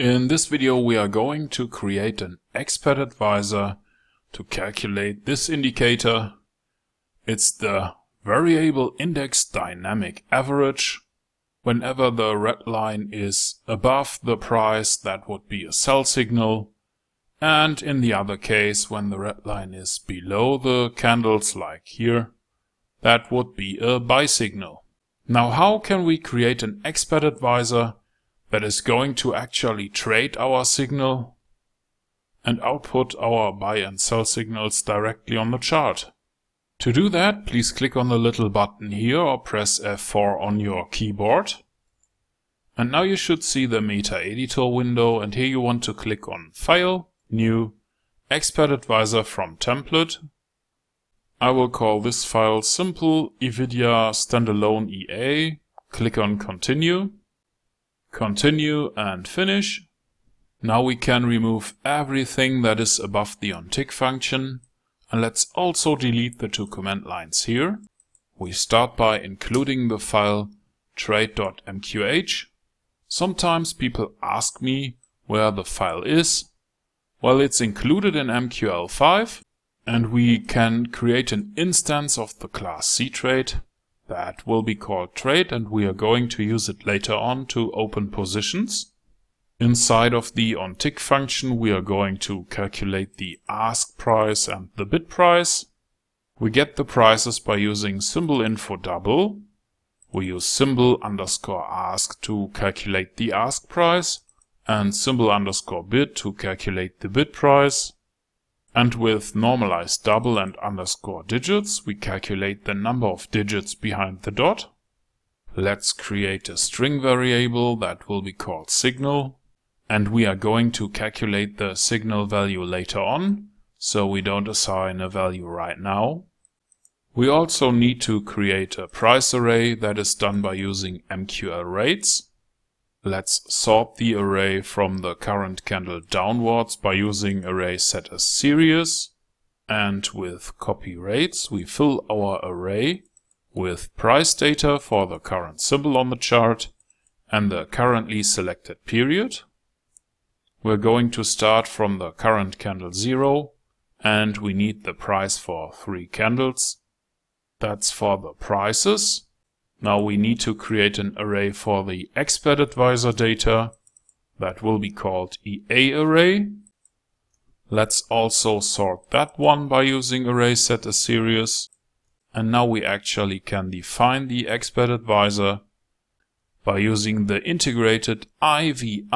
In this video we are going to create an expert advisor to calculate this indicator. It's the variable index dynamic average. Whenever the red line is above the price that would be a sell signal and in the other case when the red line is below the candles like here that would be a buy signal. Now how can we create an expert advisor that is going to actually trade our signal and output our buy and sell signals directly on the chart. To do that, please click on the little button here or press F4 on your keyboard. And now you should see the MetaEditor window and here you want to click on File, New, Expert Advisor from Template. I will call this file Simple IVIDYA Standalone EA. Click on Continue. Continue and finish. Now we can remove everything that is above the onTick function. And let's also delete the two command lines here. We start by including the file trade.mqh. Sometimes people ask me where the file is. Well, it's included in MQL5 and we can create an instance of the class ctrade that will be called trade and we are going to use it later on to open positions. Inside of the onTick function we are going to calculate the ask price and the bid price. We get the prices by using symbol info double. We use symbol underscore ask to calculate the ask price and symbol underscore bid to calculate the bid price. And with normalized double and underscore digits, we calculate the number of digits behind the dot. Let's create a string variable that will be called signal. And we are going to calculate the signal value later on, so we don't assign a value right now. We also need to create a price array that is done by using MQL rates. Let's sort the array from the current candle downwards by using array set as series. And with copy rates, we fill our array with price data for the current symbol on the chart and the currently selected period. We're going to start from the current candle 0 and we need the price for three candles. That's for the prices. Now we need to create an array for the expert advisor data that will be called EA array. Let's also sort that one by using array set as series. And now we actually can define the expert advisor by using the integrated IVIDYA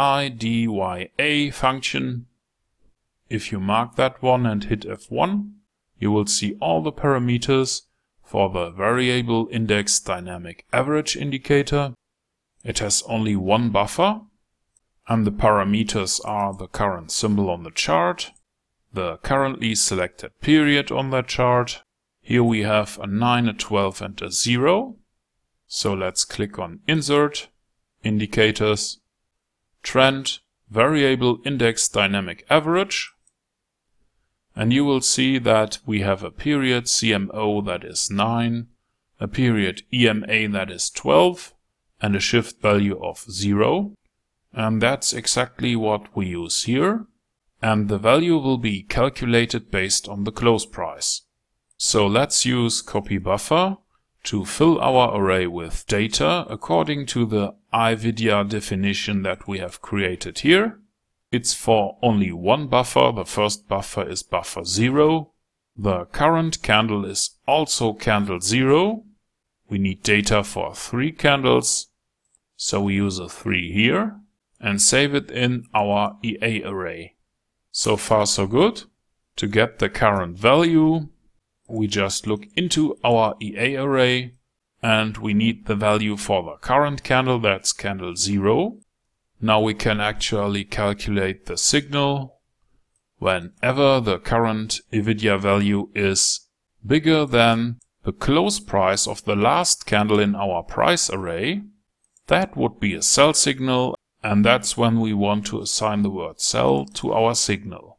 function. If you mark that one and hit F1, you will see all the parameters for the variable index dynamic average indicator. It has only one buffer and the parameters are the current symbol on the chart, the currently selected period on that chart. Here we have a 9, a 12 and a 0. So let's click on Insert, Indicators, Trend, Variable Index Dynamic Average and you will see that we have a period CMO that is 9, a period EMA that is 12, and a shift value of 0. And that's exactly what we use here. And the value will be calculated based on the close price. So let's use copy buffer to fill our array with data according to the IVIDYA definition that we have created here. It's for only one buffer. The first buffer is buffer 0. The current candle is also candle 0. We need data for three candles. So we use a 3 here and save it in our EA array. So far so good. To get the current value, we just look into our EA array and we need the value for the current candle, that's candle 0. Now we can actually calculate the signal whenever the current IVIDYA value is bigger than the close price of the last candle in our price array. That would be a sell signal and that's when we want to assign the word sell to our signal.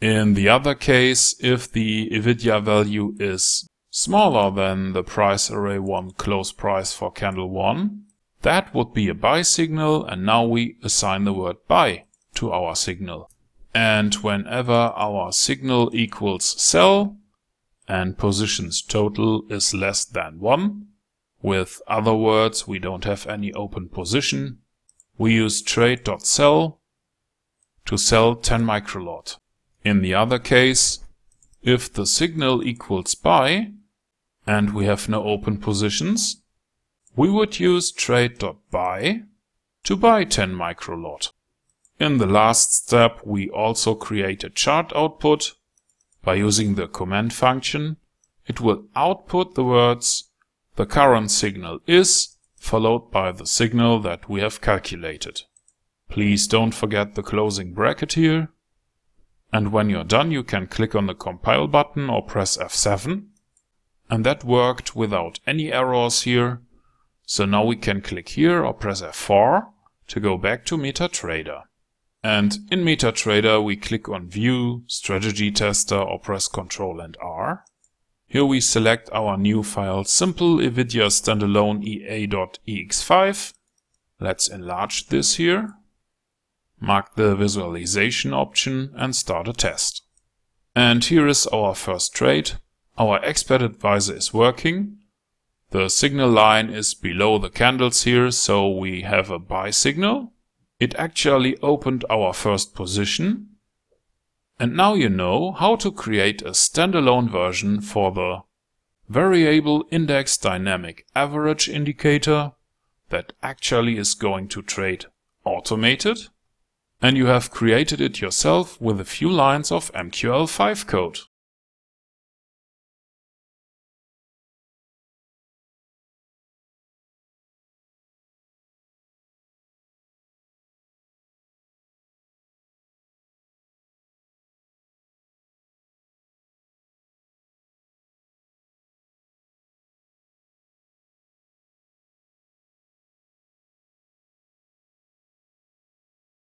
In the other case, if the IVIDYA value is smaller than the price array 1 close price for candle 1, that would be a buy signal and now we assign the word buy to our signal. And whenever our signal equals sell and positions total is less than 1, with other words, we don't have any open position, we use trade.sell to sell 10 microlot. In the other case, if the signal equals buy and we have no open positions, we would use trade.buy to buy 10 microlot. In the last step, we also create a chart output. By using the Comment function, it will output the words the current signal is followed by the signal that we have calculated. Please don't forget the closing bracket here. And when you're done, you can click on the compile button or press F7. And that worked without any errors here. So now we can click here or press F4 to go back to MetaTrader. And in MetaTrader, we click on View, Strategy Tester or press Ctrl and R. Here we select our new file simple IVIDYA standalone ea.ex5. Let's enlarge this here. Mark the visualization option and start a test. And here is our first trade. Our expert advisor is working. The signal line is below the candles here, so we have a buy signal. It actually opened our first position. And now you know how to create a standalone version for the variable index dynamic average indicator that actually is going to trade automated. And you have created it yourself with a few lines of MQL5 code.